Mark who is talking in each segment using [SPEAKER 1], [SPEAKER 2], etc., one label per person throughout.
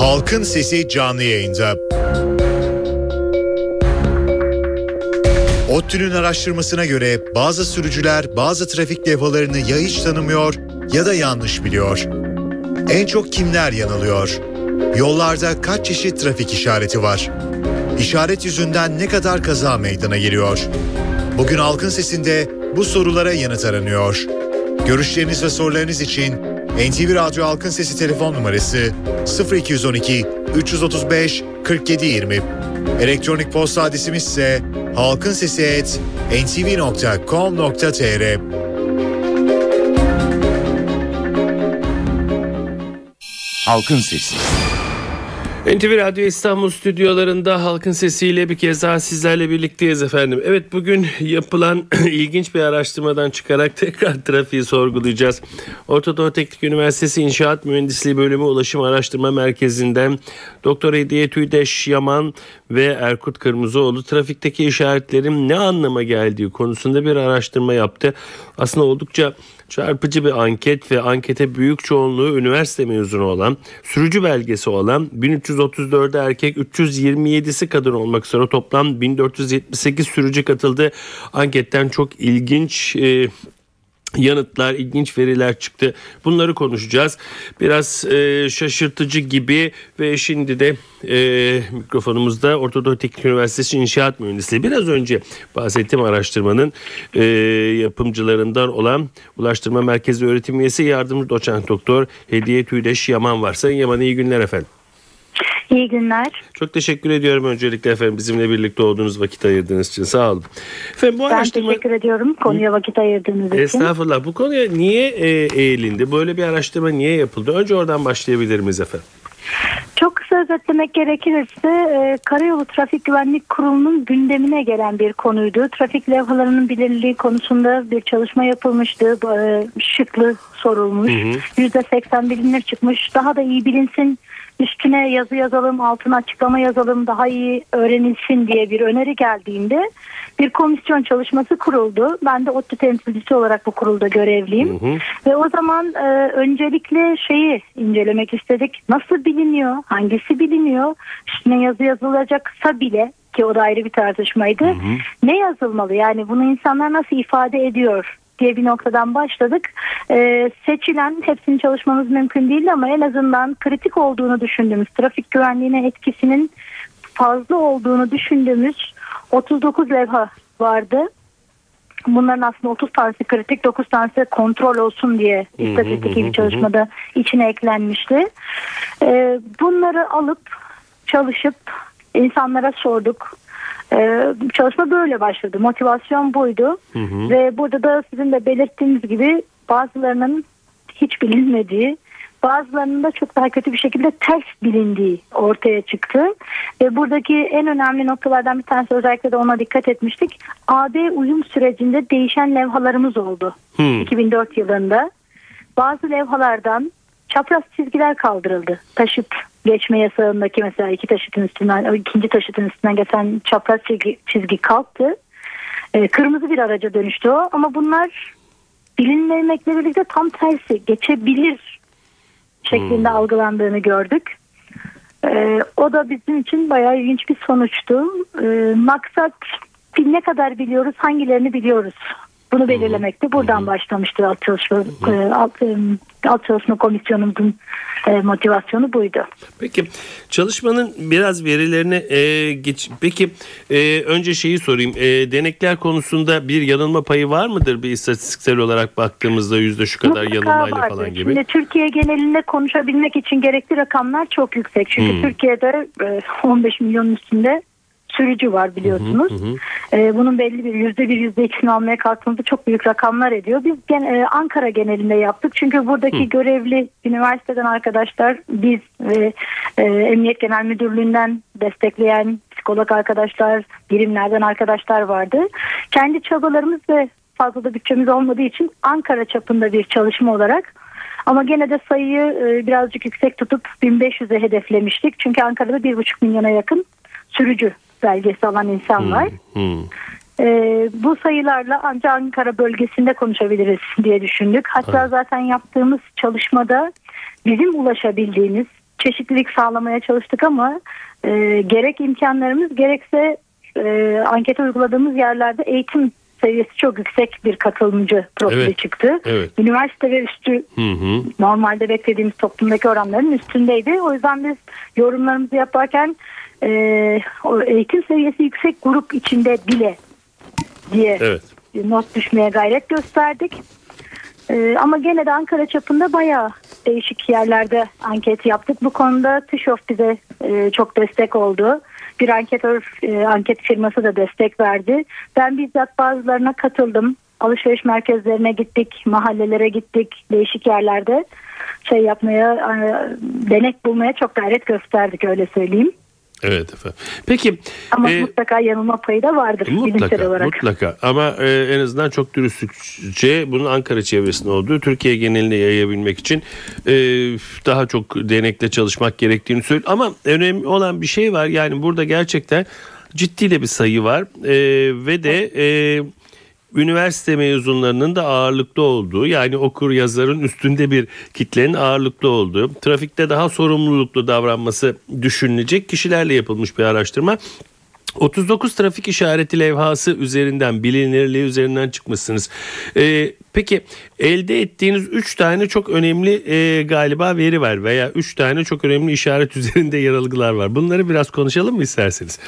[SPEAKER 1] Halkın Sesi canlı yayında. ODTÜ'nün araştırmasına göre bazı sürücüler bazı trafik levhalarını ya hiç tanımıyor ya da yanlış biliyor. En çok kimler yanılıyor? Yollarda kaç çeşit trafik işareti var? İşaret yüzünden ne kadar kaza meydana geliyor? Bugün halkın sesinde bu sorulara yanıt aranıyor. Görüşleriniz ve sorularınız için NTV Radyo Halkın Sesi telefon numarası 0212 335 4720. Elektronik posta adresimiz ise halkinsesi@ntv.com.tr.
[SPEAKER 2] Halkın Sesi.
[SPEAKER 3] NTV Radyo İstanbul stüdyolarında halkın sesiyle bir kez daha sizlerle birlikteyiz efendim. Evet bugün yapılan ilginç bir araştırmadan çıkarak tekrar trafiği sorgulayacağız. Ortadoğu Teknik Üniversitesi İnşaat Mühendisliği Bölümü Ulaşım Araştırma Merkezi'nden Doktor Hediye Tüydeş Yaman ve Erkut Kırmızıoğlu trafikteki işaretlerin ne anlama geldiği konusunda bir araştırma yaptı. Aslında oldukça çarpıcı bir anket ve ankete büyük çoğunluğu üniversite mezunu olan, sürücü belgesi olan 1334 erkek 327'si kadın olmak üzere toplam 1478 sürücü katıldı. Anketten çok ilginç e, yanıtlar, ilginç veriler çıktı. Bunları konuşacağız. Biraz e, şaşırtıcı gibi ve şimdi de e, mikrofonumuzda Ortadoğu Teknik Üniversitesi İnşaat Mühendisliği. Biraz önce bahsettiğim araştırmanın e, yapımcılarından olan Ulaştırma Merkezi Öğretim Üyesi Yardımcı Doçent Doktor Hediye Tüydeş Yaman var. Sayın Yaman iyi günler efendim.
[SPEAKER 4] İyi günler.
[SPEAKER 3] Çok teşekkür ediyorum öncelikle efendim bizimle birlikte olduğunuz vakit ayırdığınız için sağ olun. Efendim,
[SPEAKER 4] bu ben araştırma... teşekkür ediyorum konuya vakit ayırdığınız için.
[SPEAKER 3] Estağfurullah bu konuya niye e, eğilindi? Böyle bir araştırma niye yapıldı? Önce oradan başlayabilir miyiz efendim?
[SPEAKER 4] Çok kısa özetlemek gerekirse e, Karayolu Trafik Güvenlik Kurulu'nun gündemine gelen bir konuydu. Trafik levhalarının belirliliği konusunda bir çalışma yapılmıştı. E, şıklı sorulmuş. %80 bilinir çıkmış. Daha da iyi bilinsin üstüne yazı yazalım, altına açıklama yazalım, daha iyi öğrenilsin diye bir öneri geldiğinde bir komisyon çalışması kuruldu. Ben de ODTÜ temsilcisi olarak bu kurulda görevliyim. Hı hı. Ve o zaman e, öncelikle şeyi incelemek istedik. Nasıl biliniyor? Hangisi biliniyor? Üstüne yazı yazılacaksa bile ki o da ayrı bir tartışmaydı. Hı hı. Ne yazılmalı? Yani bunu insanlar nasıl ifade ediyor? Diye bir noktadan başladık. Ee, seçilen hepsini çalışmamız mümkün değil ama en azından kritik olduğunu düşündüğümüz trafik güvenliğine etkisinin fazla olduğunu düşündüğümüz 39 levha vardı. Bunların aslında 30 tanesi kritik 9 tanesi kontrol olsun diye istatistik bir çalışmada içine eklenmişti. Ee, bunları alıp çalışıp insanlara sorduk. Ee, çalışma böyle başladı. Motivasyon buydu. Hı hı. Ve burada da sizin de belirttiğiniz gibi bazılarının hiç bilinmediği, bazılarının da çok daha kötü bir şekilde ters bilindiği ortaya çıktı. Ve buradaki en önemli noktalardan bir tanesi özellikle de ona dikkat etmiştik. AB uyum sürecinde değişen levhalarımız oldu. Hmm. 2004 yılında. Bazı levhalardan çapraz çizgiler kaldırıldı. Taşıt geçme yasağındaki mesela iki taşıtın üstünden ikinci taşıtın üstünden geçen çapraz çizgi, çizgi kalktı. E, kırmızı bir araca dönüştü o ama bunlar bilinmemekle birlikte tam tersi geçebilir şeklinde hmm. algılandığını gördük. E, o da bizim için bayağı ilginç bir sonuçtu. E, maksat ne kadar biliyoruz, hangilerini biliyoruz bunu belirlemekte buradan başlamıştır alt çalışma e, alt, e, alt çalışma komisyonumuzun e, motivasyonu buydu.
[SPEAKER 3] Peki çalışmanın biraz verilerine e, geç. Peki e, önce şeyi sorayım. E, denekler konusunda bir yanılma payı var mıdır bir istatistiksel olarak baktığımızda yüzde şu kadar Mutlaka yanılmayla vardır. falan gibi?
[SPEAKER 4] Şimdi Türkiye genelinde konuşabilmek için gerekli rakamlar çok yüksek. Çünkü hmm. Türkiye'de e, 15 milyon üstünde sürücü var biliyorsunuz. Hı hı hı. E, bunun belli bir yüzde bir yüzde ikisini almaya kalktığımızda çok büyük rakamlar ediyor. Biz gen, e, Ankara genelinde yaptık. Çünkü buradaki hı. görevli üniversiteden arkadaşlar biz ve e, Emniyet Genel Müdürlüğü'nden destekleyen psikolog arkadaşlar, birimlerden arkadaşlar vardı. Kendi çabalarımız ve fazla da bütçemiz olmadığı için Ankara çapında bir çalışma olarak ama gene de sayıyı e, birazcık yüksek tutup 1500'e hedeflemiştik. Çünkü Ankara'da 1,5 milyona yakın sürücü belgesi alan insan hmm, var. Hmm. Ee, bu sayılarla ancak Ankara bölgesinde konuşabiliriz diye düşündük. Hatta evet. zaten yaptığımız çalışmada bizim ulaşabildiğimiz çeşitlilik sağlamaya çalıştık ama e, gerek imkanlarımız gerekse e, anket uyguladığımız yerlerde eğitim seviyesi çok yüksek bir katılımcı profili
[SPEAKER 3] Evet.
[SPEAKER 4] çıktı.
[SPEAKER 3] Evet.
[SPEAKER 4] Üniversite ve üstü
[SPEAKER 3] Hı hı.
[SPEAKER 4] normalde beklediğimiz toplumdaki oranların üstündeydi. O yüzden biz yorumlarımızı yaparken e, o eğitim seviyesi yüksek grup içinde bile diye
[SPEAKER 3] Evet.
[SPEAKER 4] not düşmeye gayret gösterdik. E, ama gene de Ankara çapında bayağı değişik yerlerde anket yaptık. Bu konuda TÜŞOF bize e, çok destek oldu. Bir anketör e, anket firması da destek verdi. Ben bizzat bazılarına katıldım. Alışveriş merkezlerine gittik, mahallelere gittik, değişik yerlerde şey yapmaya, e, denek bulmaya çok gayret gösterdik öyle söyleyeyim.
[SPEAKER 3] Evet efendim. Peki
[SPEAKER 4] Ama
[SPEAKER 3] e,
[SPEAKER 4] mutlaka yanılma payı da vardır
[SPEAKER 3] Mutlaka,
[SPEAKER 4] olarak.
[SPEAKER 3] mutlaka. Ama e, en azından çok dürüstlükçe bunun Ankara çevresinde olduğu, Türkiye geneline yayabilmek için e, daha çok denekle çalışmak gerektiğini söylüyor. Ama önemli olan bir şey var. Yani burada gerçekten ciddi de bir sayı var E, ve de e, üniversite mezunlarının da ağırlıklı olduğu yani okur yazarın üstünde bir kitlenin ağırlıklı olduğu trafikte daha sorumluluklu davranması düşünülecek kişilerle yapılmış bir araştırma. 39 trafik işareti levhası üzerinden bilinirliği üzerinden çıkmışsınız. Ee, peki elde ettiğiniz 3 tane çok önemli e, galiba veri var veya 3 tane çok önemli işaret üzerinde yer algılar var. Bunları biraz konuşalım mı isterseniz?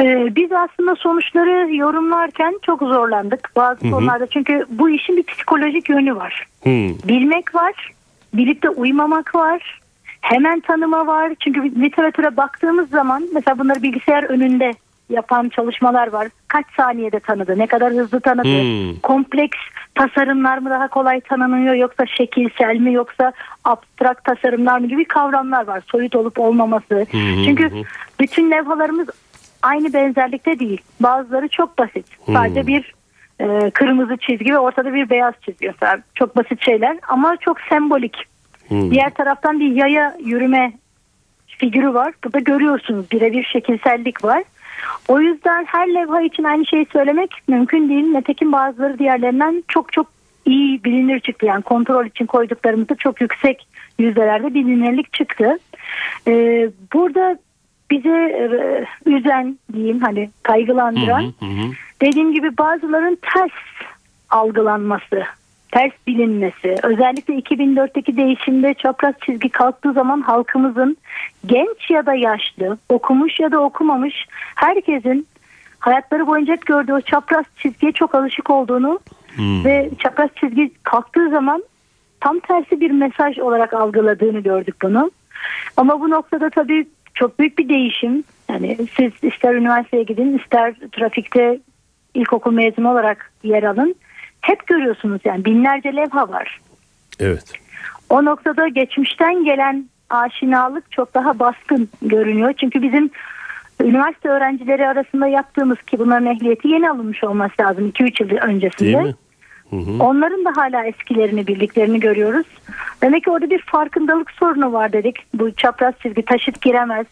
[SPEAKER 4] Ee, biz aslında sonuçları yorumlarken çok zorlandık bazı konularda. Çünkü bu işin bir psikolojik yönü var.
[SPEAKER 3] Hmm.
[SPEAKER 4] Bilmek var, bilip de uymamak var. Hemen tanıma var. Çünkü literatüre baktığımız zaman mesela bunları bilgisayar önünde yapan çalışmalar var. Kaç saniyede tanıdı, ne kadar hızlı tanıdı,
[SPEAKER 3] Hmm.
[SPEAKER 4] kompleks tasarımlar mı daha kolay tanınıyor yoksa şekilsel mi yoksa abstrakt tasarımlar mı gibi kavramlar var. Soyut olup olmaması.
[SPEAKER 3] hı
[SPEAKER 4] Çünkü
[SPEAKER 3] hı.
[SPEAKER 4] bütün levhalarımız aynı benzerlikte değil. Bazıları çok basit. Sadece bir e, kırmızı çizgi ve ortada bir beyaz çizgi. Mesela çok basit şeyler ama çok sembolik.
[SPEAKER 3] Hmm.
[SPEAKER 4] Diğer taraftan bir yaya yürüme figürü var. Burada görüyorsunuz birebir şekilsellik var. O yüzden her levha için aynı şeyi söylemek mümkün değil. Nitekim bazıları diğerlerinden çok çok iyi bilinir çıktı. Yani kontrol için koyduklarımızda çok yüksek yüzdelerde bilinirlik çıktı. Ee, burada bize e, üzen diyeyim hani kaygılandıran
[SPEAKER 3] Hı hı.
[SPEAKER 4] dediğim gibi bazıların ters algılanması, ters bilinmesi. Özellikle 2004'teki değişimde çapraz çizgi kalktığı zaman halkımızın genç ya da yaşlı, okumuş ya da okumamış herkesin hayatları boyunca hep gördüğü o çapraz çizgiye çok alışık olduğunu
[SPEAKER 3] Hmm.
[SPEAKER 4] ve çapraz çizgi kalktığı zaman tam tersi bir mesaj olarak algıladığını gördük bunu. Ama bu noktada tabii çok büyük bir değişim. Yani siz ister üniversiteye gidin ister trafikte ilkokul mezunu olarak yer alın. Hep görüyorsunuz yani binlerce levha var.
[SPEAKER 3] Evet.
[SPEAKER 4] O noktada geçmişten gelen aşinalık çok daha baskın görünüyor. Çünkü bizim üniversite öğrencileri arasında yaptığımız ki bunların ehliyeti yeni alınmış olması lazım 2-3 yıl öncesinde.
[SPEAKER 3] Değil mi? Hı hı.
[SPEAKER 4] Onların da hala eskilerini bildiklerini görüyoruz. Demek ki orada bir farkındalık sorunu var dedik. Bu çapraz çizgi taşıt giremez.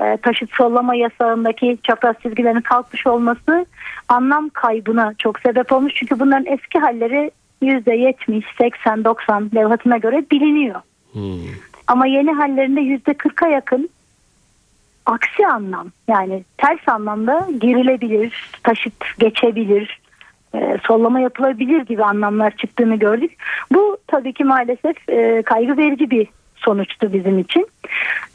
[SPEAKER 4] e, Taşıt sollama yasağındaki çapraz çizgilerin kalkmış olması anlam kaybına çok sebep olmuş. Çünkü bunların eski halleri %70, 80, 90 levhatına göre biliniyor.
[SPEAKER 3] Hmm.
[SPEAKER 4] Ama yeni hallerinde %40'a yakın aksi anlam yani ters anlamda girilebilir, taşıt geçebilir, e, sollama yapılabilir gibi anlamlar çıktığını gördük. Bu tabii ki maalesef e, kaygı verici bir sonuçtu bizim için.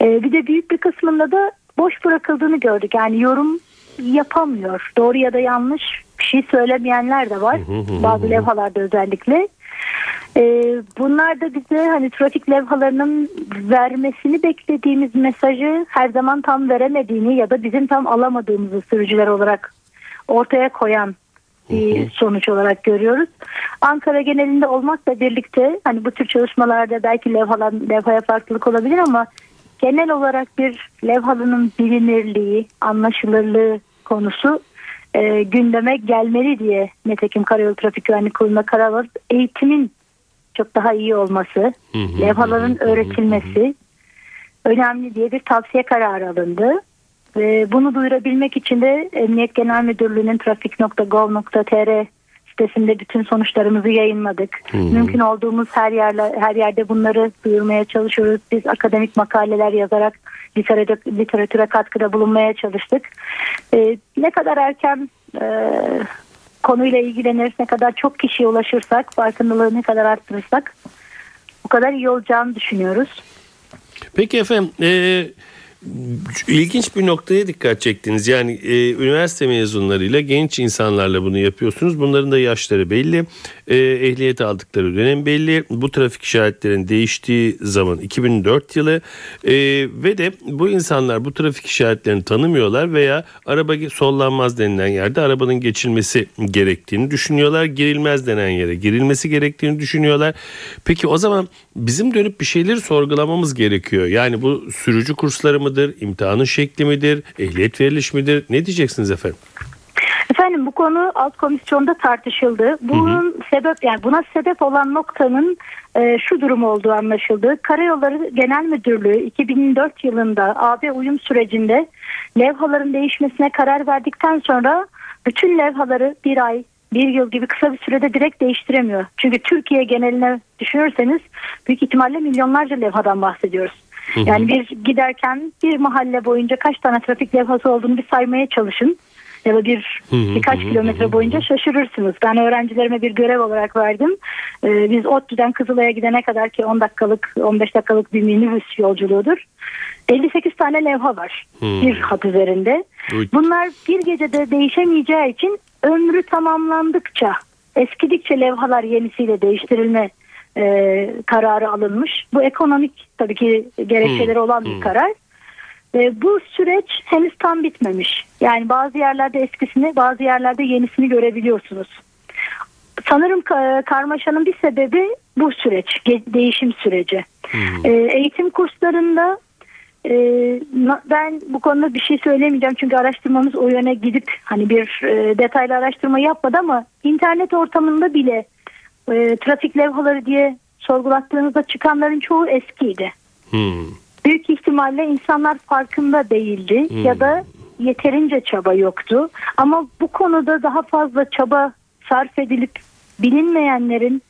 [SPEAKER 4] E, bir de büyük bir kısmında da boş bırakıldığını gördük. Yani yorum yapamıyor. Doğru ya da yanlış bir şey söylemeyenler de var. Bazı levhalarda özellikle. Ee, bunlar da bize hani trafik levhalarının vermesini beklediğimiz mesajı her zaman tam veremediğini ya da bizim tam alamadığımızı sürücüler olarak ortaya koyan bir sonuç olarak görüyoruz. Ankara genelinde olmakla birlikte hani bu tür çalışmalarda belki levhalar, levhaya farklılık olabilir ama genel olarak bir levhalının bilinirliği, anlaşılırlığı konusu e, gündeme gelmeli diye Netekim Karayolu Trafik Güvenlik Kurulu'na karar alır. Eğitimin çok daha iyi olması, levhaların öğretilmesi önemli diye bir tavsiye kararı alındı. Ve bunu duyurabilmek için de Emniyet Genel Müdürlüğü'nün trafik.gov.tr sitesinde bütün sonuçlarımızı yayınladık. Mümkün olduğumuz her yerle her yerde bunları duyurmaya çalışıyoruz. Biz akademik makaleler yazarak literatüre, literatüre katkıda bulunmaya çalıştık. E, ne kadar erken e, konuyla ilgilenir, ne kadar çok kişiye ulaşırsak, farkındalığı ne kadar arttırırsak bu kadar iyi olacağını düşünüyoruz.
[SPEAKER 3] Peki efendim e, ilginç bir noktaya dikkat çektiniz. Yani e, üniversite mezunlarıyla genç insanlarla bunu yapıyorsunuz. Bunların da yaşları belli. E, ehliyet aldıkları dönem belli. Bu trafik işaretlerinin değiştiği zaman 2004 yılı e, ve de bu insanlar bu trafik işaretlerini tanımıyorlar veya araba sollanmaz denilen yerde arabanın geçilmesi gerektiğini düşünüyorlar. Girilmez denen yere girilmesi gerektiğini düşünüyorlar. Peki o zaman bizim dönüp bir şeyleri sorgulamamız gerekiyor. Yani bu sürücü kursları mıdır, imtihanın şekli midir, ehliyet veriliş midir? Ne diyeceksiniz efendim?
[SPEAKER 4] Efendim bu konu alt komisyonda tartışıldı. Bunun hı hı. sebep yani buna sebep olan noktanın e, şu durum olduğu anlaşıldı. Karayolları Genel Müdürlüğü 2004 yılında AB uyum sürecinde levhaların değişmesine karar verdikten sonra bütün levhaları bir ay, bir yıl gibi kısa bir sürede direkt değiştiremiyor. Çünkü Türkiye geneline düşünürseniz büyük ihtimalle milyonlarca levhadan bahsediyoruz. Yani bir giderken bir mahalle boyunca kaç tane trafik levhası olduğunu bir saymaya çalışın. Ya da bir birkaç kilometre boyunca şaşırırsınız. Ben öğrencilerime bir görev olarak verdim. Ee, biz ODTÜ'den Kızılay'a gidene kadar ki 10 dakikalık 15 dakikalık bir minibüs yolculuğudur. 58 tane levha var bir hat üzerinde. Bunlar bir gecede değişemeyeceği için ömrü tamamlandıkça eskidikçe levhalar yenisiyle değiştirilme e, kararı alınmış. Bu ekonomik tabii ki gerekçeleri olan bir karar. E, bu süreç henüz tam bitmemiş. Yani bazı yerlerde eskisini bazı yerlerde yenisini görebiliyorsunuz. Sanırım karmaşanın bir sebebi bu süreç, değişim süreci. Hmm. E, eğitim kurslarında e, ben bu konuda bir şey söylemeyeceğim çünkü araştırmamız o yöne gidip hani bir e, detaylı araştırma yapmadı ama internet ortamında bile e, trafik levhaları diye sorgulattığınızda çıkanların çoğu eskiydi. Hmm. Büyük ihtimalle insanlar farkında değildi hmm. ya da yeterince çaba yoktu. Ama bu konuda daha fazla çaba sarf edilip bilinmeyenlerin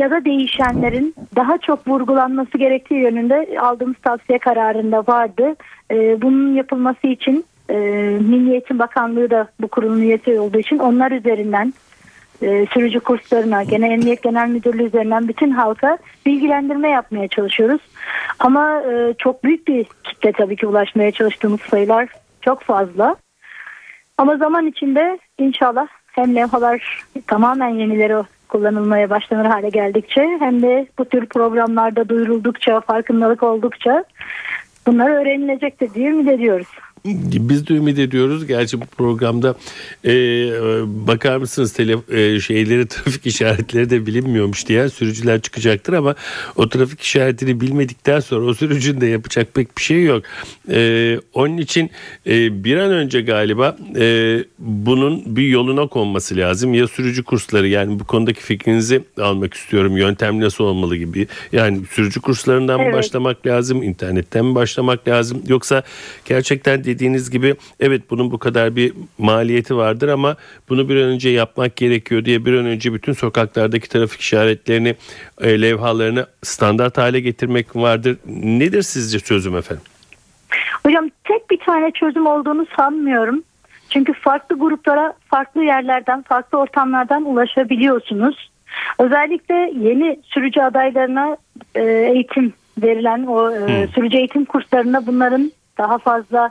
[SPEAKER 4] ya da değişenlerin daha çok vurgulanması gerektiği yönünde aldığımız tavsiye kararında vardı. Ee, bunun yapılması için e, Milli Eğitim Bakanlığı da bu kurulun üyesi olduğu için onlar üzerinden e, sürücü kurslarına, Genel Emniyet Genel Müdürlüğü üzerinden bütün halka bilgilendirme yapmaya çalışıyoruz. Ama e, çok büyük bir kitle tabii ki ulaşmaya çalıştığımız sayılar çok fazla. Ama zaman içinde inşallah hem levhalar tamamen yenileri kullanılmaya başlanır hale geldikçe hem de bu tür programlarda duyuruldukça, farkındalık oldukça bunlar öğrenilecektir diye ümit ediyoruz.
[SPEAKER 3] Biz de ümit ediyoruz. Gerçi bu programda e, bakar mısınız tele, e, şeyleri trafik işaretleri de bilinmiyormuş diye sürücüler çıkacaktır ama o trafik işaretini bilmedikten sonra o sürücünün de yapacak pek bir şey yok. E, onun için e, bir an önce galiba e, bunun bir yoluna konması lazım. Ya sürücü kursları yani bu konudaki fikrinizi almak istiyorum. Yöntem nasıl olmalı gibi. Yani sürücü kurslarından evet. mı başlamak lazım? internetten mi başlamak lazım? Yoksa gerçekten dediğiniz gibi evet bunun bu kadar bir maliyeti vardır ama bunu bir an önce yapmak gerekiyor diye bir an önce bütün sokaklardaki trafik işaretlerini, e, levhalarını standart hale getirmek vardır. Nedir sizce çözüm efendim?
[SPEAKER 4] Hocam tek bir tane çözüm olduğunu sanmıyorum. Çünkü farklı gruplara farklı yerlerden, farklı ortamlardan ulaşabiliyorsunuz. Özellikle yeni sürücü adaylarına e, eğitim verilen o e, sürücü eğitim kurslarında bunların daha fazla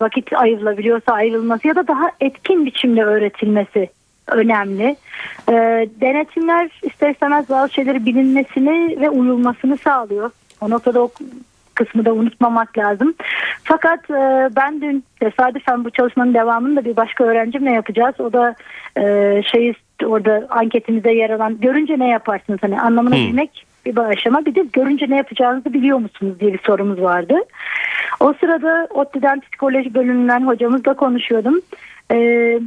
[SPEAKER 4] vakit ayrılabiliyorsa ayrılması ya da daha etkin biçimde öğretilmesi önemli. E, denetimler ister istemez bazı şeyleri bilinmesini ve uyulmasını sağlıyor. O noktada o kısmı da unutmamak lazım. Fakat e, ben dün tesadüfen bu çalışmanın devamını da bir başka öğrencimle yapacağız. O da e, şeyi orada anketimize yer alan görünce ne yaparsınız hani anlamını hmm. bilmek bir aşama bir de görünce ne yapacağınızı biliyor musunuz diye bir sorumuz vardı. O sırada ODTÜ'den psikoloji bölümünden hocamızla konuşuyordum. Ee,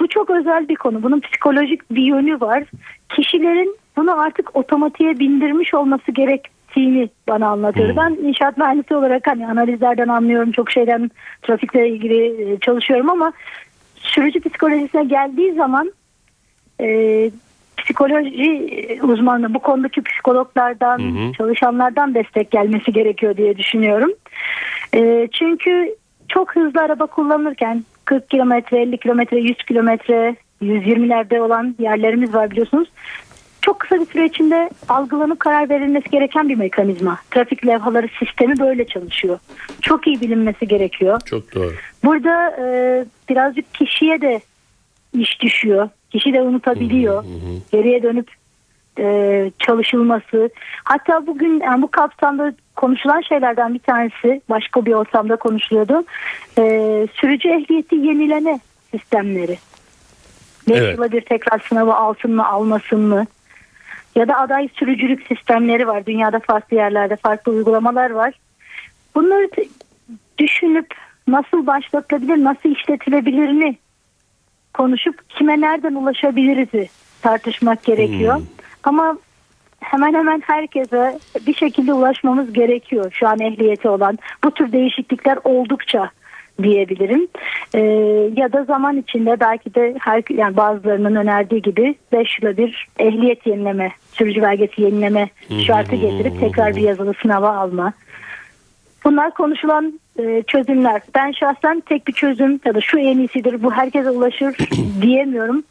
[SPEAKER 4] bu çok özel bir konu. Bunun psikolojik bir yönü var. Kişilerin bunu artık otomatiğe bindirmiş olması gerektiğini bana anlatıyor. Hmm. Ben inşaat mühendisi olarak hani analizlerden anlıyorum. Çok şeyden trafikle ilgili e, çalışıyorum ama sürücü psikolojisine geldiği zaman e, psikoloji uzmanı bu konudaki psikologlardan
[SPEAKER 3] Hı hı.
[SPEAKER 4] çalışanlardan destek gelmesi gerekiyor diye düşünüyorum. E, çünkü çok hızlı araba kullanırken 40 kilometre, 50 kilometre, 100 kilometre, 120'lerde olan yerlerimiz var biliyorsunuz. Çok kısa bir süre içinde algılanıp karar verilmesi gereken bir mekanizma. Trafik levhaları sistemi böyle çalışıyor. Çok iyi bilinmesi gerekiyor.
[SPEAKER 3] Çok doğru.
[SPEAKER 4] Burada e, birazcık kişiye de iş düşüyor. Kişi de unutabiliyor. Geriye dönüp e, çalışılması. Hatta bugün yani bu kapsamda konuşulan şeylerden bir tanesi başka bir ortamda konuşuluyordu. E, sürücü ehliyeti yenileme sistemleri. 5
[SPEAKER 3] Evet.
[SPEAKER 4] yıla bir tekrar sınavı altın mı almasın mı? Ya da aday sürücülük sistemleri var. Dünyada farklı yerlerde farklı uygulamalar var. Bunları düşünüp nasıl başlatılabilir, nasıl işletilebilirini konuşup kime nereden ulaşabiliriz tartışmak gerekiyor. Ama hemen hemen herkese bir şekilde ulaşmamız gerekiyor şu an ehliyeti olan. Bu tür değişiklikler oldukça diyebilirim. Ee, ya da zaman içinde belki de her yani bazılarının önerdiği gibi 5 yıla bir ehliyet yenileme, sürücü belgesi yenileme şartı getirip tekrar bir yazılı sınava alma. Bunlar konuşulan e, çözümler. Ben şahsen tek bir çözüm ya da şu en iyisidir bu herkese ulaşır diyemiyorum.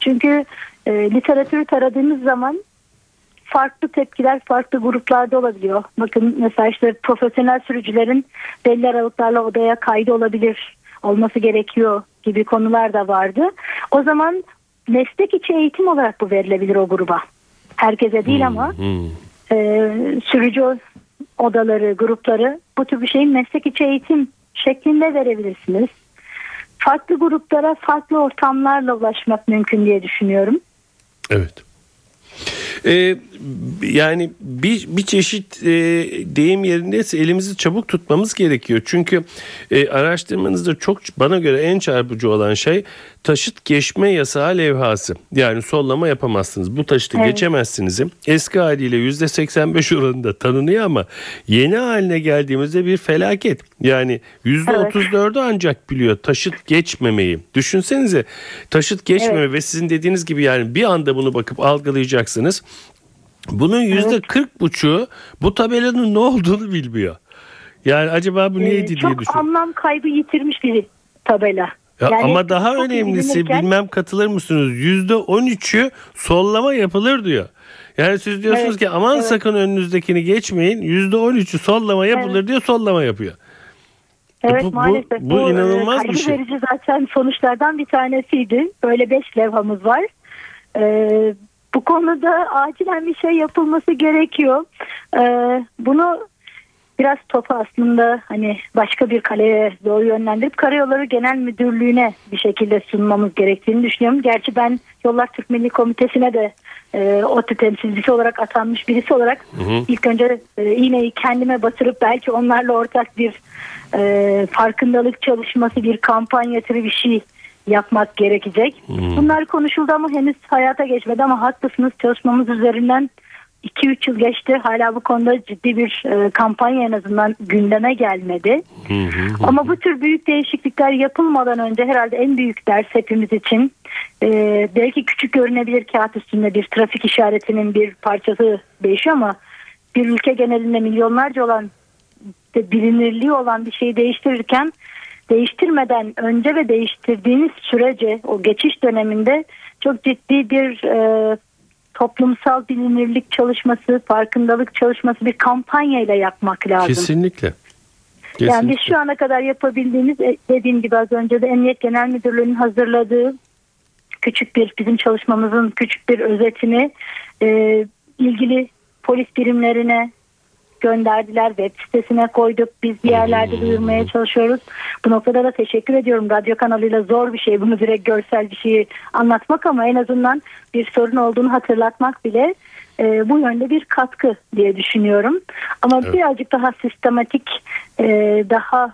[SPEAKER 4] Çünkü e, literatürü taradığımız zaman farklı tepkiler farklı gruplarda olabiliyor. Bakın mesela işte profesyonel sürücülerin belli aralıklarla odaya kaydı olabilir olması gerekiyor gibi konular da vardı. O zaman meslek içi eğitim olarak bu verilebilir o gruba. Herkese değil ama
[SPEAKER 3] Hmm.
[SPEAKER 4] e, sürücü odaları, grupları bu tür bir şeyin meslek içi eğitim şeklinde verebilirsiniz. Farklı gruplara farklı ortamlarla ulaşmak mümkün diye düşünüyorum.
[SPEAKER 3] Evet. Ee, yani bir, bir çeşit e, deyim yerindeyse elimizi çabuk tutmamız gerekiyor. Çünkü e, araştırmanızda çok bana göre en çarpıcı olan şey taşıt geçme yasağı levhası. Yani sollama yapamazsınız. Bu taşıtı
[SPEAKER 4] Evet.
[SPEAKER 3] geçemezsiniz. Eski haliyle %85 oranında tanınıyor ama yeni haline geldiğimizde bir felaket. Yani %34'ü ancak biliyor taşıt geçmemeyi. Düşünsenize taşıt geçmeme ve sizin dediğiniz gibi yani bir anda bunu bakıp algılayacaksınız. Bunun yüzde 40 buçuğu bu tabelanın ne olduğunu bilmiyor. Yani acaba bu
[SPEAKER 4] Ee,
[SPEAKER 3] neydi diye
[SPEAKER 4] çok
[SPEAKER 3] düşünüyorum.
[SPEAKER 4] anlam kaybı yitirmiş bir tabela.
[SPEAKER 3] Ya
[SPEAKER 4] Yani
[SPEAKER 3] ama daha önemlisi
[SPEAKER 4] bilinirken-
[SPEAKER 3] bilmem katılır mısınız? Yüzde 13'ü sollama yapılır diyor. Yani siz diyorsunuz
[SPEAKER 4] Evet,
[SPEAKER 3] ki aman
[SPEAKER 4] evet.
[SPEAKER 3] sakın önünüzdekini geçmeyin. Yüzde 13'ü sollama yapılır diyor sollama yapıyor.
[SPEAKER 4] Evet
[SPEAKER 3] Bu- bu-
[SPEAKER 4] maalesef.
[SPEAKER 3] bu
[SPEAKER 4] e,
[SPEAKER 3] inanılmaz bir şey.
[SPEAKER 4] verici zaten sonuçlardan bir tanesiydi. Böyle beş levhamız var. Ee, bu konuda acilen bir şey yapılması gerekiyor. Ee, bunu biraz topu aslında hani başka bir kaleye doğru yönlendirip Karayolları Genel Müdürlüğü'ne bir şekilde sunmamız gerektiğini düşünüyorum. Gerçi ben Yollar Türk Milli Komitesi'ne de e, ODTÜ temsilcisi olarak atanmış birisi olarak ilk önce e, iğneyi kendime batırıp belki onlarla ortak bir e, farkındalık çalışması, bir kampanya türü bir şey yapmak gerekecek. Bunlar konuşuldu ama henüz hayata geçmedi ama haklısınız çalışmamız üzerinden 2-3 yıl geçti. Hala bu konuda ciddi bir e, kampanya en azından gündeme gelmedi. Ama bu tür büyük değişiklikler yapılmadan önce herhalde en büyük ders hepimiz için e, belki küçük görünebilir kağıt üstünde bir trafik işaretinin bir parçası değişiyor ama bir ülke genelinde milyonlarca olan bilinirliği olan bir şeyi değiştirirken değiştirmeden önce ve değiştirdiğiniz sürece o geçiş döneminde çok ciddi bir e, toplumsal bilinirlik çalışması, farkındalık çalışması bir kampanyayla yapmak lazım.
[SPEAKER 3] Kesinlikle.
[SPEAKER 4] Yani biz
[SPEAKER 3] Kesinlikle.
[SPEAKER 4] şu ana kadar yapabildiğimiz e, dediğim gibi az önce de Emniyet Genel Müdürlüğü'nün hazırladığı küçük bir bizim çalışmamızın küçük bir özetini e, ilgili polis birimlerine gönderdiler. Web sitesine koyduk. Biz bir yerlerde duyurmaya çalışıyoruz. Bu noktada da teşekkür ediyorum. Radyo kanalıyla zor bir şey. Bunu direkt görsel bir şeyi anlatmak ama en azından bir sorun olduğunu hatırlatmak bile e, bu yönde bir katkı diye düşünüyorum. Ama birazcık daha sistematik, e, daha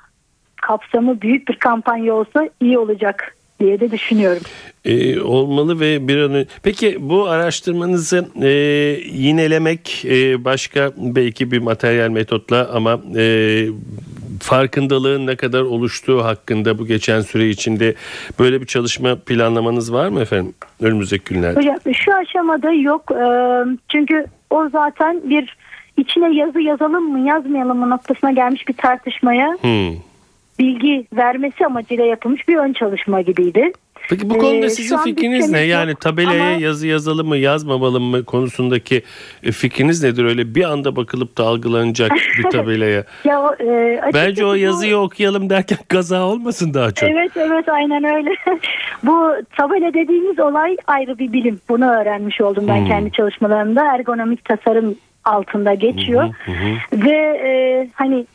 [SPEAKER 4] kapsamı büyük bir kampanya olsa iyi olacak diye de düşünüyorum.
[SPEAKER 3] Ee, olmalı ve bir an önce... Peki bu araştırmanızı e, yinelemek e, başka belki bir materyal metotla ama e, farkındalığın ne kadar oluştuğu hakkında bu geçen süre içinde böyle bir çalışma planlamanız var mı efendim önümüzdeki günlerde?
[SPEAKER 4] Hocam şu aşamada yok. Ee, çünkü o zaten bir içine yazı yazalım mı yazmayalım mı noktasına gelmiş bir tartışmaya
[SPEAKER 3] Hmm.
[SPEAKER 4] Bilgi vermesi amacıyla yapılmış bir ön çalışma gibiydi.
[SPEAKER 3] Peki bu konuda
[SPEAKER 4] Ee,
[SPEAKER 3] sizin fikriniz ne? Yani tabelaya
[SPEAKER 4] ama-
[SPEAKER 3] yazı yazalım mı yazmamalı mı konusundaki e, fikriniz nedir? Öyle bir anda bakılıp da algılanacak bir tabelaya.
[SPEAKER 4] Ya e,
[SPEAKER 3] Bence o
[SPEAKER 4] bu-
[SPEAKER 3] yazıyı okuyalım derken kaza olmasın daha çok.
[SPEAKER 4] Evet evet aynen öyle. Bu tabela dediğimiz olay ayrı bir bilim. Bunu öğrenmiş oldum ben
[SPEAKER 3] Hmm.
[SPEAKER 4] kendi çalışmalarımda. Ergonomik tasarım altında geçiyor. Ve e, hani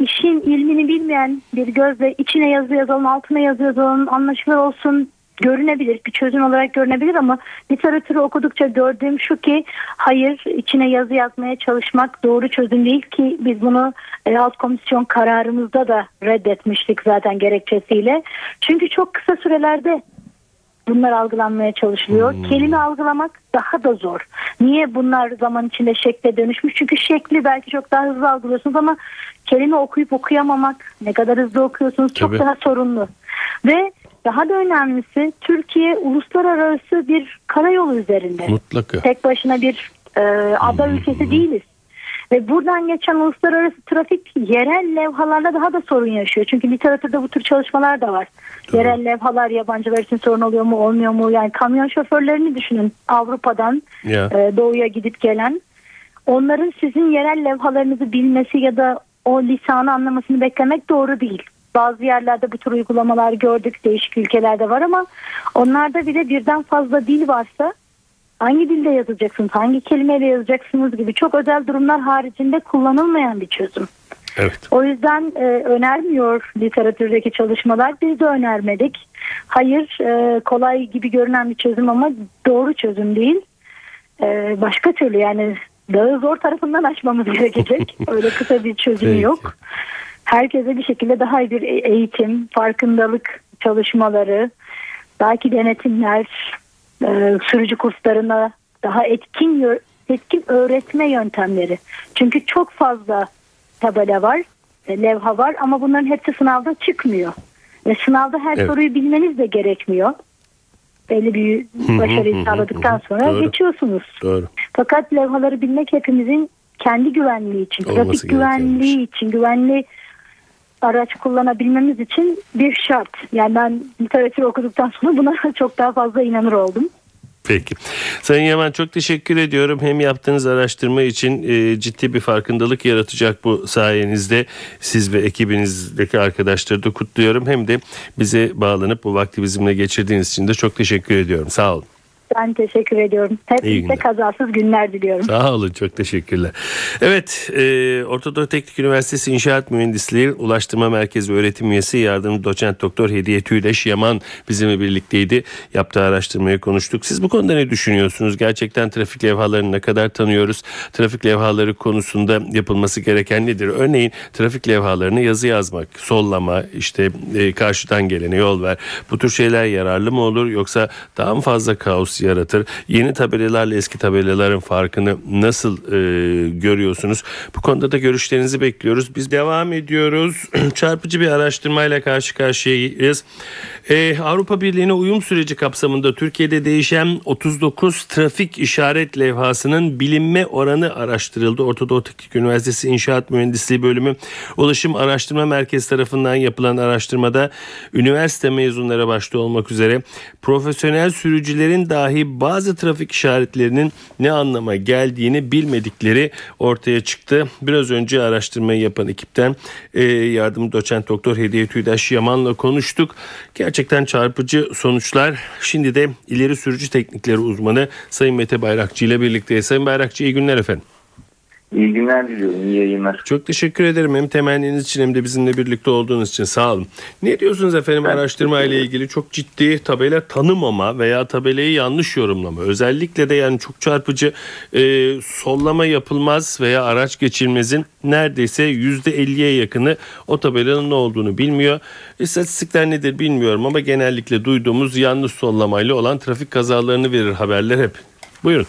[SPEAKER 4] işin ilmini bilmeyen bir gözle içine yazı yazalım, altına yazı yazalım, anlaşılır olsun görünebilir. Bir çözüm olarak görünebilir ama literatürü okudukça gördüğüm şu ki hayır içine yazı yazmaya çalışmak doğru çözüm değil ki biz bunu e, alt komisyon kararımızda da reddetmiştik zaten gerekçesiyle. Çünkü çok kısa sürelerde bunlar algılanmaya çalışılıyor. Kelime algılamak daha da zor. Niye bunlar zaman içinde şekle dönüşmüş? Çünkü şekli belki çok daha hızlı algılıyorsunuz ama kelime okuyup okuyamamak ne kadar hızlı okuyorsunuz çok
[SPEAKER 3] Tabii.
[SPEAKER 4] daha sorunlu. Ve daha da önemlisi Türkiye uluslararası bir karayolu üzerinde.
[SPEAKER 3] Mutlaka.
[SPEAKER 4] Tek başına bir e, ada ülkesi değiliz. Ve buradan geçen uluslararası trafik yerel levhalarla daha da sorun yaşıyor. Çünkü literatürde bu tür çalışmalar da var. Yerel levhalar yabancılar için sorun oluyor mu olmuyor mu? Yani kamyon şoförlerini düşünün Avrupa'dan
[SPEAKER 3] Ya.
[SPEAKER 4] e, doğuya gidip gelen. Onların sizin yerel levhalarınızı bilmesi ya da o lisanı anlamasını beklemek doğru değil. Bazı yerlerde bu tür uygulamalar gördük. Değişik ülkelerde var ama onlarda bile birden fazla dil varsa hangi dilde yazacaksınız, hangi kelimeyle yazacaksınız gibi çok özel durumlar haricinde kullanılmayan bir çözüm.
[SPEAKER 3] Evet.
[SPEAKER 4] O yüzden e, önermiyor literatürdeki çalışmalar. Biz de önermedik. Hayır e, kolay gibi görünen bir çözüm ama doğru çözüm değil. E, başka türlü yani dağı zor tarafından aşmamız gerekecek. Öyle kısa bir çözüm yok. Herkese bir şekilde daha iyi bir e- eğitim, farkındalık çalışmaları, belki denetimler, e, sürücü kurslarına daha etkin etkin öğretme yöntemleri. Çünkü çok fazla tabela var, e, levha var ama bunların hepsi sınavda çıkmıyor. Ve sınavda her
[SPEAKER 3] Evet.
[SPEAKER 4] soruyu bilmeniz de gerekmiyor. Belli bir başarıyı sağladıktan sonra
[SPEAKER 3] Doğru.
[SPEAKER 4] geçiyorsunuz.
[SPEAKER 3] Doğru.
[SPEAKER 4] Fakat levhaları bilmek hepimizin kendi güvenliği için,
[SPEAKER 3] Olması
[SPEAKER 4] trafik güvenliği için, güvenli araç kullanabilmemiz için bir şart. Yani ben literatür okuduktan sonra buna çok daha fazla inanır oldum.
[SPEAKER 3] Peki. Sayın Yaman çok teşekkür ediyorum. Hem yaptığınız araştırma için e, ciddi bir farkındalık yaratacak bu sayenizde. Siz ve ekibinizdeki arkadaşları da kutluyorum. Hem de bize bağlanıp bu vakti bizimle geçirdiğiniz için de çok teşekkür ediyorum. Sağ olun.
[SPEAKER 4] Ben teşekkür ediyorum. Hepinize kazasız günler diliyorum.
[SPEAKER 3] Sağ olun çok teşekkürler. Evet e, Ortadoğu Teknik Üniversitesi İnşaat Mühendisliği Ulaştırma Merkezi öğretim üyesi yardımcı doçent doktor Hediye Tüyleş Yaman bizimle birlikteydi. Yaptığı araştırmayı konuştuk. Siz bu konuda ne düşünüyorsunuz? Gerçekten trafik levhalarını ne kadar tanıyoruz? Trafik levhaları konusunda yapılması gereken nedir? Örneğin trafik levhalarını yazı yazmak, sollama, işte e, karşıdan gelene yol ver. Bu tür şeyler yararlı mı olur yoksa daha mı fazla kaos yaratır? Yeni tabelalarla eski tabelaların farkını nasıl e, görüyorsunuz? Bu konuda da görüşlerinizi bekliyoruz. Biz devam ediyoruz. Çarpıcı bir araştırmayla karşı karşıyayız. E, Avrupa Birliği'ne uyum süreci kapsamında Türkiye'de değişen 39 trafik işaret levhasının bilinme oranı araştırıldı. Ortadoğu Teknik Üniversitesi İnşaat Mühendisliği Bölümü Ulaşım Araştırma Merkezi tarafından yapılan araştırmada üniversite mezunları başta olmak üzere profesyonel sürücülerin dahi bazı trafik işaretlerinin ne anlama geldiğini bilmedikleri ortaya çıktı. Biraz önce araştırmayı yapan ekipten e, yardım doçent doktor Hediye Tüydaş Yaman'la konuştuk. Gerçekten çarpıcı sonuçlar. Şimdi de ileri sürücü teknikleri uzmanı Sayın Mete Bayrakçı ile birlikteyiz. Sayın Bayrakçı iyi günler efendim.
[SPEAKER 5] İyi günler diliyorum. İyi yayınlar.
[SPEAKER 3] Çok teşekkür ederim hem temenniniz için hem de bizimle birlikte olduğunuz için sağ olun. Ne diyorsunuz efendim
[SPEAKER 5] Ben
[SPEAKER 3] araştırma ile ilgili çok ciddi tabela tanımama veya tabelayı yanlış yorumlama. Özellikle de yani çok çarpıcı e, sollama yapılmaz veya araç geçilmezin neredeyse %50'ye yakını o tabelanın ne olduğunu bilmiyor. İstatistikler nedir bilmiyorum ama genellikle duyduğumuz yanlış sollamayla olan trafik kazalarını verir haberler hep. Buyurun.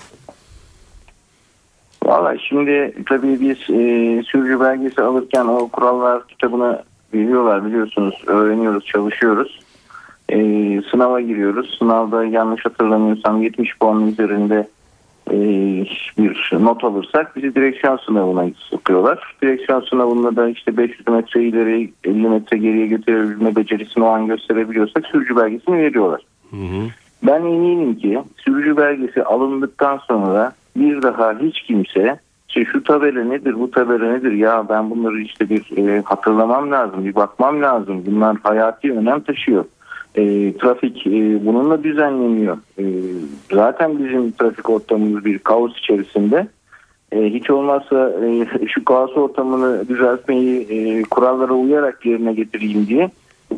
[SPEAKER 5] Valla şimdi tabii biz e, sürücü belgesi alırken o kurallar kitabını biliyorlar biliyorsunuz. Öğreniyoruz, çalışıyoruz. E, sınava giriyoruz. Sınavda yanlış hatırlamıyorsam 70 puanın üzerinde e, bir not alırsak bizi direksiyon sınavına sokuyorlar. Direksiyon sınavında da işte 500 metre ileri 50 metre geriye götürebilme becerisini o an gösterebiliyorsak sürücü belgesini veriyorlar.
[SPEAKER 3] Hı hı.
[SPEAKER 5] Ben eminim ki sürücü belgesi alındıktan sonra bir daha hiç kimse işte şu tabela nedir bu tabela nedir ya ben bunları işte bir e, hatırlamam lazım bir bakmam lazım bunlar hayati önem taşıyor. E, trafik e, bununla düzenleniyor. E, zaten bizim trafik ortamımız bir kaos içerisinde. E, hiç olmazsa e, şu kaos ortamını düzeltmeyi e, kurallara uyarak yerine getireyim diye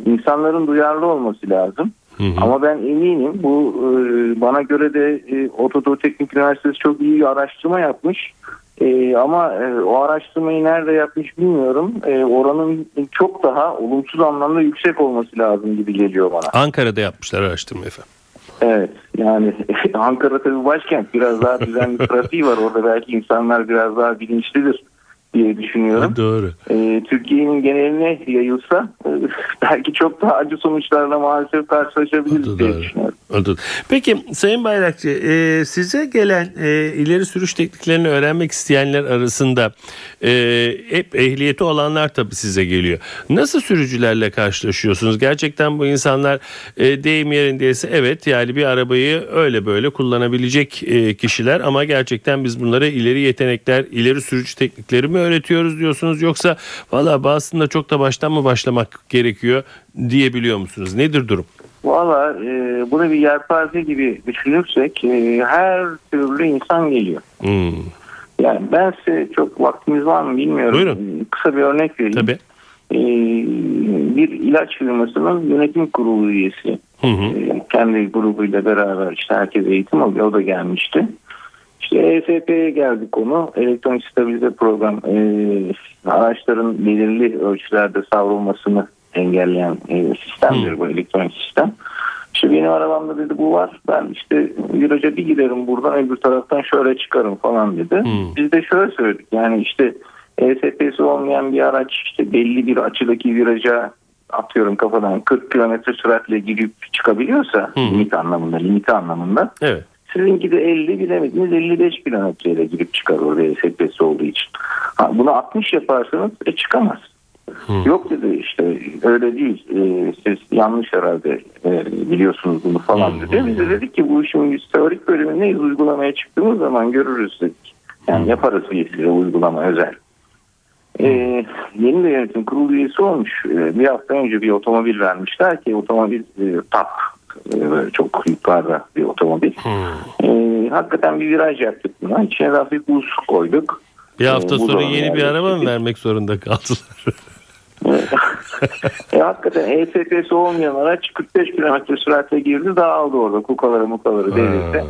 [SPEAKER 5] insanların duyarlı olması lazım.
[SPEAKER 3] Hı hı.
[SPEAKER 5] Ama ben eminim bu e, bana göre de e, Otodo Teknik Üniversitesi çok iyi bir araştırma yapmış. E, ama e, o araştırmayı nerede yapmış bilmiyorum. E, oranın çok daha olumsuz anlamda yüksek olması lazım gibi geliyor bana.
[SPEAKER 3] Ankara'da yapmışlar araştırma efendim.
[SPEAKER 5] Evet yani Ankara tabii başkent biraz daha düzenli trafiği var orada belki insanlar biraz daha bilinçlidir diye düşünüyorum.
[SPEAKER 3] Doğru.
[SPEAKER 5] Ee, Türkiye'nin geneline yayılsa e, belki çok daha acı sonuçlarla maalesef
[SPEAKER 3] O
[SPEAKER 5] karşılaşabiliriz
[SPEAKER 3] da
[SPEAKER 5] diye
[SPEAKER 3] doğru.
[SPEAKER 5] düşünüyorum.
[SPEAKER 3] O da- Peki Sayın Bayrakçı e, size gelen e, ileri sürüş tekniklerini öğrenmek isteyenler arasında e, hep ehliyeti olanlar tabii size geliyor. Nasıl sürücülerle karşılaşıyorsunuz? Gerçekten bu insanlar e, deyim yerindeyse evet yani bir arabayı öyle böyle kullanabilecek e, kişiler ama gerçekten biz bunlara ileri yetenekler, ileri sürücü teknikleri mi öğretiyoruz diyorsunuz yoksa valla bazısında çok da baştan mı başlamak gerekiyor diyebiliyor musunuz? Nedir durum?
[SPEAKER 5] Valla e, bunu bir yelpaze gibi düşünürsek e, her türlü insan geliyor.
[SPEAKER 3] Hmm.
[SPEAKER 5] Yani ben size çok vaktimiz var mı bilmiyorum.
[SPEAKER 3] Buyurun.
[SPEAKER 5] Kısa bir örnek vereyim.
[SPEAKER 3] Tabii.
[SPEAKER 5] E, bir ilaç firmasının yönetim kurulu üyesi.
[SPEAKER 3] Hı hı.
[SPEAKER 5] E, kendi grubuyla beraber işte herkes eğitim alıyor. O da gelmişti. İşte ESP'ye geldi konu. Elektronik stabilize program e, araçların belirli ölçülerde savrulmasını engelleyen e, sistemdir bu elektronik sistem. İşte benim arabamda dedi bu var. Ben işte viraja bir giderim buradan öbür taraftan şöyle çıkarım falan dedi.
[SPEAKER 3] Hmm.
[SPEAKER 5] Biz de şöyle söyledik. Yani işte ESP'si olmayan bir araç işte belli bir açıdaki viraja atıyorum kafadan 40 kilometre süratle girip çıkabiliyorsa
[SPEAKER 3] Hı.
[SPEAKER 5] limit anlamında limiti anlamında
[SPEAKER 3] Evet.
[SPEAKER 5] Sizinki de 50 bilemediniz 55 kilometreyle girip çıkar orada ESP'si olduğu için. Ha, bunu 60 yaparsanız e, çıkamaz. Yok dedi işte öyle değil e, siz yanlış herhalde e, biliyorsunuz bunu falan
[SPEAKER 3] Hı,
[SPEAKER 5] dedi. Biz de dedik ki bu işin biz teorik bölümündeyiz uygulamaya çıktığımız zaman görürüz dedik. Yani yaparız bir size uygulama özel. E, yeni de yönetim kurulu üyesi olmuş. E, bir hafta önce bir otomobil vermişler ki otomobil e, TAP e, çok yukarıda bir otomobil.
[SPEAKER 3] Hmm.
[SPEAKER 5] E, hakikaten bir viraj yaptık buna. İçine hafif buz koyduk.
[SPEAKER 3] Bir hafta
[SPEAKER 5] Ee, bu
[SPEAKER 3] sonra
[SPEAKER 5] da
[SPEAKER 3] yeni bir araba mı vermek zorunda kaldılar?
[SPEAKER 5] e, hakikaten ESP'si olmayan araç 45 kilometre süratle girdi dağıldı orada kukaları mukaları devirdi.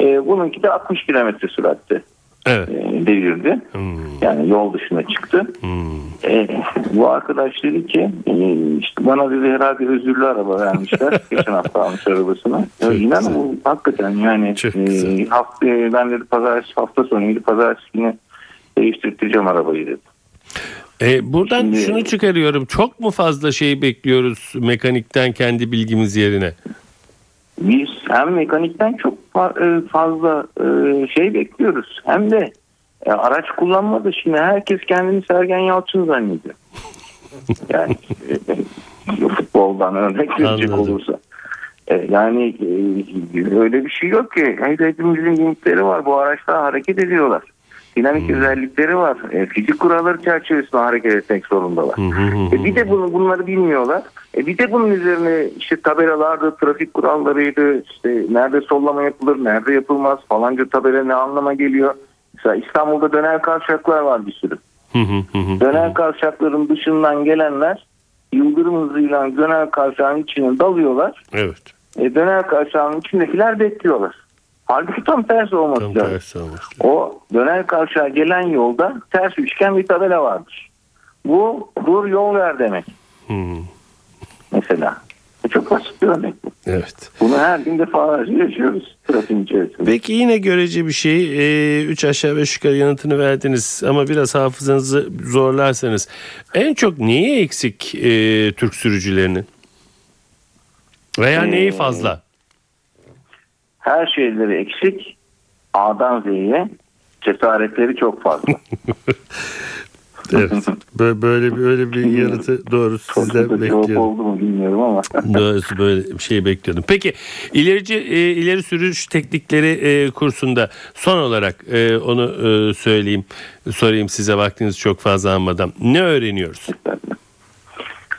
[SPEAKER 5] E, bununki de 60 kilometre süratte
[SPEAKER 3] evet.
[SPEAKER 5] e, devirdi.
[SPEAKER 3] Hmm.
[SPEAKER 5] Yani yol dışına çıktı.
[SPEAKER 3] Hmm.
[SPEAKER 5] E, bu arkadaş dedi ki e, işte bana dedi herhalde özürlü araba vermişler. Geçen hafta almış arabasını.
[SPEAKER 3] Çok
[SPEAKER 5] E, inan bu hakikaten yani
[SPEAKER 3] Çok
[SPEAKER 5] e, hafta, e, ben dedi pazartesi hafta sonu gidip pazartesi günü değiştireceğim arabayı dedi.
[SPEAKER 3] E, buradan
[SPEAKER 5] Şimdi-
[SPEAKER 3] şunu çıkarıyorum. Çok mu fazla şey bekliyoruz mekanikten kendi bilgimiz yerine?
[SPEAKER 5] Biz hem mekanikten çok e, fazla e, şey bekliyoruz. Hem de e, araç kullanmada şimdi herkes kendini Sergen Yalçın zannediyor. Yani futboldan örnek verecek olursa. Yani öyle bir şey yok ki. Hepimizin limitleri var. Bu araçlar hareket ediyorlar. Dinamik özellikleri var. E, fizik kuralları çerçevesinde hareket etmek zorundalar.
[SPEAKER 3] Hı.
[SPEAKER 5] E bir de bunu bunları bilmiyorlar. E bir de bunun üzerine işte tabelalardı, trafik kurallarıydı, işte nerede sollama yapılır, nerede yapılmaz falanca tabela ne anlama geliyor. Mesela İstanbul'da döner kavşaklar var bir sürü. Döner kavşakların dışından gelenler yıldırım hızıyla döner kavşağın içine dalıyorlar.
[SPEAKER 3] Evet.
[SPEAKER 5] E, döner kavşağın içindekiler bekliyorlar. Halbuki tam tersi olması
[SPEAKER 3] Tam
[SPEAKER 5] lazım.
[SPEAKER 3] tersi olmuş.
[SPEAKER 5] O döner kavşağa gelen yolda ters üçgen bir tabela vardır. Bu dur yol ver demek
[SPEAKER 3] Hı.
[SPEAKER 5] mesela. E, Çok basit bir örnek bu.
[SPEAKER 3] Evet.
[SPEAKER 5] Bunu her gün defalarca yaşıyoruz trafiğin içerisinde.
[SPEAKER 3] Peki yine görece bir şey. 3 aşağı 5 yukarı yanıtını verdiniz ama biraz hafızanızı zorlarsanız en çok neyi eksik e, Türk sürücülerinin? Veya
[SPEAKER 5] Ee,
[SPEAKER 3] neyi fazla?
[SPEAKER 5] Her şeyleri eksik. A'dan Z'ye cesaretleri çok fazla.
[SPEAKER 3] Evet. Böyle böyle böyle bir yanıtı doğrusu sizden bekliyorum.
[SPEAKER 5] oldu mu bilmiyorum ama.
[SPEAKER 3] Doğrusu böyle bir şey bekliyordum. Peki ilerici e, ileri sürüş teknikleri e, kursunda son olarak e, onu söyleyeyim sorayım size vaktiniz çok fazla almadan. Ne öğreniyoruz?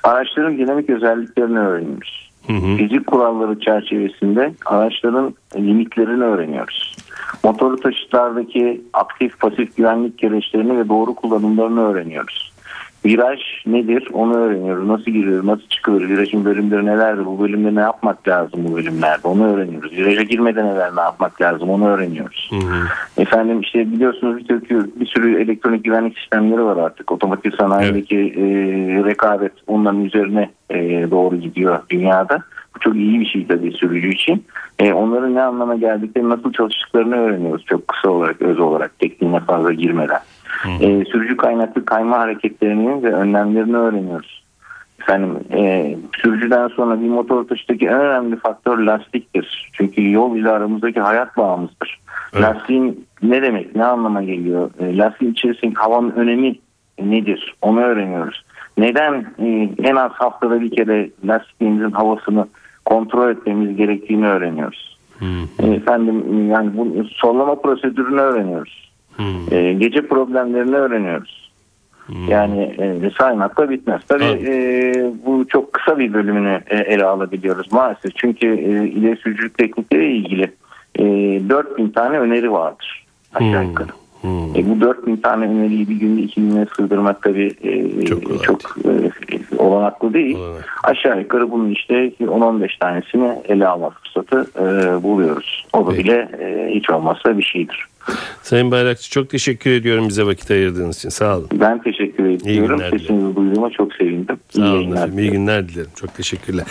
[SPEAKER 5] Araçların dinamik özelliklerini öğreniyoruz.
[SPEAKER 3] Hı hı.
[SPEAKER 5] Fizik kuralları çerçevesinde araçların limitlerini öğreniyoruz. Motorlu taşıtlardaki aktif pasif güvenlik gereçlerini ve doğru kullanımlarını öğreniyoruz. Viraj nedir onu öğreniyoruz. Nasıl giriyor, nasıl çıkıyor, virajın bölümleri nelerdir, bu bölümde ne yapmak lazım bu bölümlerde onu öğreniyoruz. Viraja girmeden evvel ne yapmak lazım onu öğreniyoruz.
[SPEAKER 3] Hı hı.
[SPEAKER 5] Efendim işte biliyorsunuz bir, tür- bir sürü elektronik güvenlik sistemleri var artık. Otomotiv sanayideki e, rekabet onların üzerine e, doğru gidiyor dünyada. Bu çok iyi bir şey tabii sürücü için. E, onların ne anlama geldiklerini, nasıl çalıştıklarını öğreniyoruz çok kısa olarak, öz olarak tekniğine fazla girmeden. E, sürücü kaynaklı kayma hareketlerini ve önlemlerini öğreniyoruz. Efendim e, sürücüden sonra bir motor taşıdaki en önemli faktör lastiktir. Çünkü yol ile aramızdaki hayat bağımızdır.
[SPEAKER 3] Evet.
[SPEAKER 5] Lastiğin ne demek, ne anlama geliyor? E, lastiğin içerisindeki havanın önemi nedir? Onu öğreniyoruz. Neden e, en az haftada bir kere lastiğimizin havasını kontrol etmemiz gerektiğini öğreniyoruz. E, Efendim yani bu sollama prosedürünü öğreniyoruz.
[SPEAKER 3] Hı.
[SPEAKER 5] E, gece problemlerini öğreniyoruz. Yani e, saymakla bitmez. Tabii
[SPEAKER 3] Evet.
[SPEAKER 5] e, bu çok kısa bir bölümünü e, ele alabiliyoruz maalesef. Çünkü e, ileri sürücülük teknikleriyle ilgili e, 4000 tane öneri vardır aşağı
[SPEAKER 3] Hmm.
[SPEAKER 5] yukarı.
[SPEAKER 3] Hı.
[SPEAKER 5] E, bu 4000 tane öneriyi bir günde iki güne sığdırmak tabii e,
[SPEAKER 3] Çok
[SPEAKER 5] çok, e, olanaklı değil.
[SPEAKER 3] Olanak.
[SPEAKER 5] Aşağı yukarı bunun işte 10-15 tanesini ele alma fırsatı e, buluyoruz. O da
[SPEAKER 3] Peki.
[SPEAKER 5] bile e, hiç olmazsa bir şeydir.
[SPEAKER 3] Sayın Bayrakçı çok teşekkür ediyorum bize vakit ayırdığınız için. Sağ olun.
[SPEAKER 5] Ben teşekkür ediyorum.
[SPEAKER 3] günler
[SPEAKER 5] Sesinizi duyduğuma çok sevindim. İyi
[SPEAKER 3] Sağ olun
[SPEAKER 5] yayınlar
[SPEAKER 3] efendim. İyi günler dilerim. Çok teşekkürler.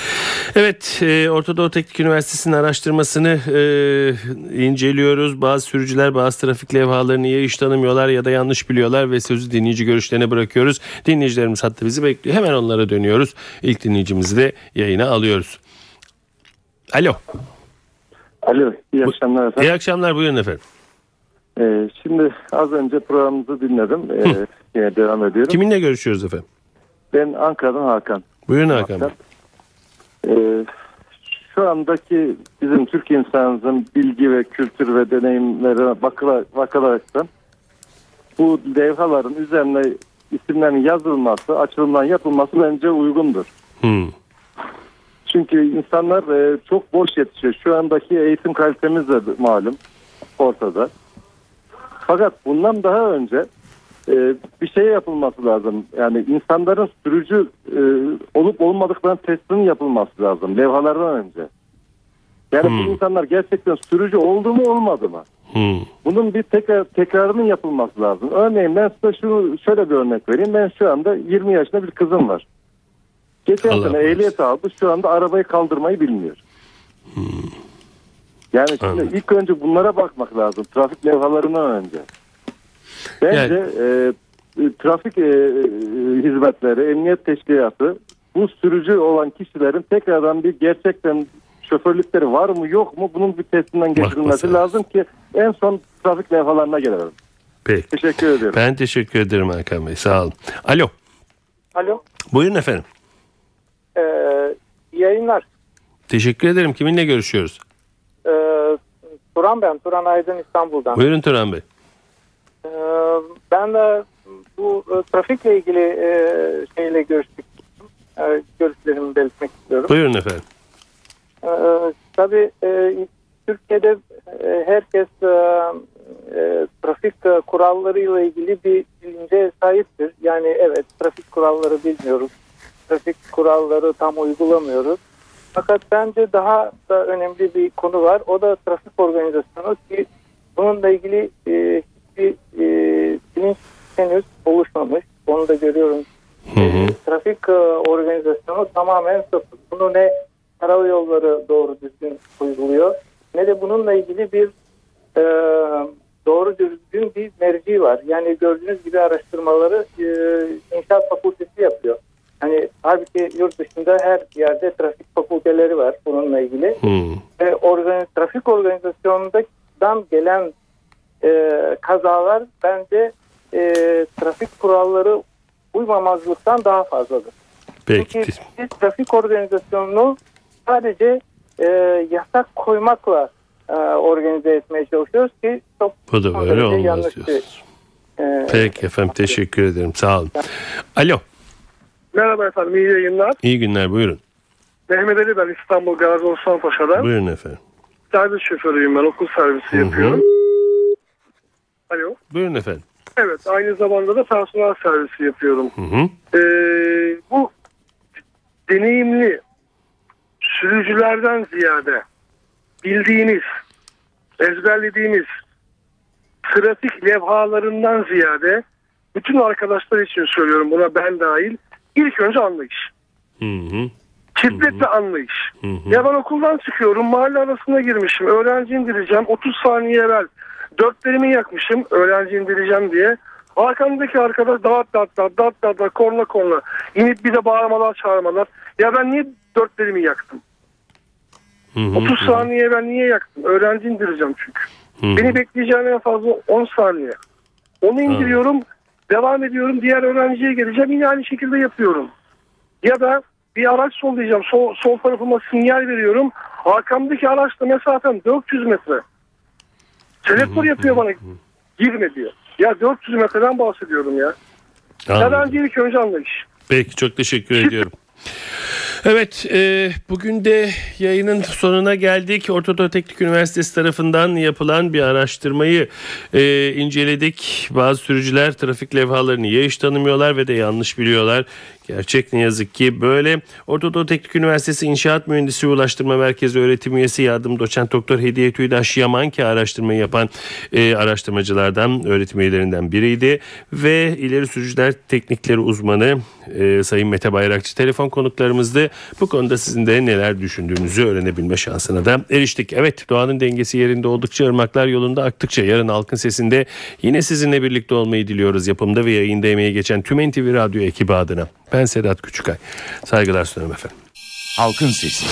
[SPEAKER 3] Evet, e, Orta Doğu Teknik Üniversitesi'nin araştırmasını e, inceliyoruz. Bazı sürücüler bazı trafik levhalarını ya hiç tanımıyorlar ya da yanlış biliyorlar ve sözü dinleyici görüşlerine bırakıyoruz. Dinleyicilerimiz hatta bizi bekliyor. Hemen onlara dönüyoruz. İlk dinleyicimizi de yayına alıyoruz. Alo.
[SPEAKER 6] Alo, iyi akşamlar efendim.
[SPEAKER 3] İyi akşamlar. Buyurun efendim.
[SPEAKER 6] Ee, şimdi az önce programınızı dinledim. Ee, yine devam ediyorum.
[SPEAKER 3] Kiminle görüşüyoruz efendim?
[SPEAKER 6] Ben Ankara'dan Hakan.
[SPEAKER 3] Buyurun Hakan Bey.
[SPEAKER 6] Ee, şu andaki bizim Türk insanımızın bilgi ve kültür ve deneyimlerine bakıla, bakılaraktan bu levhaların üzerine isimlerin yazılması, açılımdan yapılması bence uygundur.
[SPEAKER 3] Hmm.
[SPEAKER 6] Çünkü insanlar e, çok boş yetişiyor. Şu andaki eğitim kalitemiz de malum ortada. Fakat bundan daha önce e, bir şey yapılması lazım. Yani insanların sürücü e, olup olmadıklarının testinin yapılması lazım levhalardan önce. Yani
[SPEAKER 3] Hmm.
[SPEAKER 6] bu insanlar gerçekten sürücü oldu mu olmadı mı?
[SPEAKER 3] Hmm.
[SPEAKER 6] Bunun bir tekrar tekrarının yapılması lazım. Örneğin ben size şunu şöyle bir örnek vereyim. Ben şu anda 20 yaşında bir kızım var. Geçen
[SPEAKER 3] Allah
[SPEAKER 6] sene ehliyet aldı. Şu anda arabayı kaldırmayı bilmiyor. Yani şimdi
[SPEAKER 3] Anladım.
[SPEAKER 6] ilk önce bunlara bakmak lazım. Trafik levhalarından önce. Bence e, e, trafik e, e, hizmetleri, emniyet teşkilatı bu sürücü olan kişilerin tekrardan bir gerçekten şoförlükleri var mı yok mu bunun bir testinden geçirilmesi
[SPEAKER 3] Bakması
[SPEAKER 6] lazım ki en son trafik levhalarına gelelim.
[SPEAKER 3] Peki.
[SPEAKER 6] Teşekkür ediyorum.
[SPEAKER 3] Ben teşekkür ederim Hakan Bey. Sağ olun. Alo.
[SPEAKER 7] Alo.
[SPEAKER 3] Buyurun efendim.
[SPEAKER 7] Ee, iyi yayınlar.
[SPEAKER 3] Teşekkür ederim. Kiminle görüşüyoruz?
[SPEAKER 7] Turan ben. Turan Aydın İstanbul'dan.
[SPEAKER 3] Buyurun Turan Bey.
[SPEAKER 7] Ee, ben de bu e, trafikle ilgili e, şeyle görüştük. E, görüşlerimi belirtmek istiyorum.
[SPEAKER 3] Buyurun efendim.
[SPEAKER 7] Ee, tabii e, Türkiye'de e, herkes e, e, trafik e, kurallarıyla ilgili bir bilince sahiptir. Yani evet trafik kuralları bilmiyoruz. Trafik kuralları tam uygulamıyoruz. Fakat bence daha da önemli bir konu var. O da trafik organizasyonu ki bununla ilgili e, hiçbir e, bilinç henüz oluşmamış. Onu da görüyorum
[SPEAKER 3] Hı hı.
[SPEAKER 7] trafik e, organizasyonu tamamen sıfır. Bunu ne karayolları doğru düzgün uyguluyor ne de bununla ilgili bir e, doğru düzgün bir merci var. Yani gördüğünüz gibi araştırmaları e, inşaat fakültesi yapıyor. Hani halbuki yurt dışında her yerde trafik fakülteleri var bununla ilgili.
[SPEAKER 3] Hmm.
[SPEAKER 7] Ve organiz, trafik organizasyonundan gelen e, kazalar bence e, trafik kuralları uymamazlıktan daha fazladır.
[SPEAKER 3] Peki.
[SPEAKER 7] Çünkü biz trafik organizasyonunu sadece e, yasak koymakla e, organize etmeye çalışıyoruz ki çok
[SPEAKER 3] Bu da böyle olmaz diyorsunuz.
[SPEAKER 7] e,
[SPEAKER 3] Peki efendim teşekkür ederim sağ olun. Alo
[SPEAKER 8] Merhaba efendim, iyi yayınlar.
[SPEAKER 3] iyi günler buyurun.
[SPEAKER 8] Mehmet Ali ben İstanbul Gazi Osman Paşa'dan.
[SPEAKER 3] Buyurun efendim.
[SPEAKER 8] Servis şoförüyüm ben, okul servisi yapıyorum. Alo.
[SPEAKER 3] Buyurun efendim.
[SPEAKER 8] Evet, aynı zamanda da personel servisi yapıyorum.
[SPEAKER 3] Hı hı.
[SPEAKER 8] Ee, bu deneyimli sürücülerden ziyade bildiğiniz, ezberlediğiniz trafik levhalarından ziyade bütün arkadaşlar için söylüyorum buna ben dahil ilk önce anlayış.
[SPEAKER 3] Hı hı.
[SPEAKER 8] Şiddetle anlayış.
[SPEAKER 3] Hı hı.
[SPEAKER 8] Ya ben okuldan çıkıyorum mahalle arasına girmişim. Öğrenci indireceğim. 30 saniye evvel dörtlerimi yakmışım öğrenci indireceğim diye. Arkamdaki arkadaş dağıt dağıt dağıt dağıt dağıt dağıt korna korna. İnip bir de bağırmalar çağırmalar. Ya ben niye dörtlerimi yaktım?
[SPEAKER 3] Hı hı.
[SPEAKER 8] 30 saniye evvel niye yaktım? Öğrenci indireceğim çünkü.
[SPEAKER 3] Hı hı.
[SPEAKER 8] Beni bekleyeceğim en fazla 10 saniye. Onu indiriyorum. Devam ediyorum. Diğer öğrenciye geleceğim. Yine aynı şekilde yapıyorum. Ya da bir araç sollayacağım. Sol, sol tarafıma sinyal veriyorum. Arkamdaki araçla mesafem 400 metre. Selektör yapıyor bana. Girme diyor. Ya 400 metreden bahsediyorum ya.
[SPEAKER 3] Anladım.
[SPEAKER 8] bence ilk önce anlayış.
[SPEAKER 3] Peki çok teşekkür ediyorum. Evet e, bugün de yayının sonuna geldik. Ortadoğu Teknik Üniversitesi tarafından yapılan bir araştırmayı e, inceledik. Bazı sürücüler trafik levhalarını ya hiç tanımıyorlar ve de yanlış biliyorlar. Gerçek ne yazık ki böyle. Ortadoğu Teknik Üniversitesi İnşaat Mühendisi Ulaştırma Merkezi öğretim üyesi yardım doçent doktor Hediye Tüydaş Yaman ki araştırmayı yapan e, araştırmacılardan öğretim üyelerinden biriydi. Ve ileri sürücüler teknikleri uzmanı e, Sayın Mete Bayrakçı telefon konuklarımızdı. Bu konuda sizin de neler düşündüğünüzü öğrenebilme şansına da eriştik. Evet doğanın dengesi yerinde oldukça ırmaklar yolunda aktıkça yarın halkın sesinde yine sizinle birlikte olmayı diliyoruz. Yapımda ve yayında emeği geçen tüm NTV Radyo ekibi adına. Ben Sedat Küçükay. Saygılar sunarım efendim.
[SPEAKER 2] Halkın Sesi.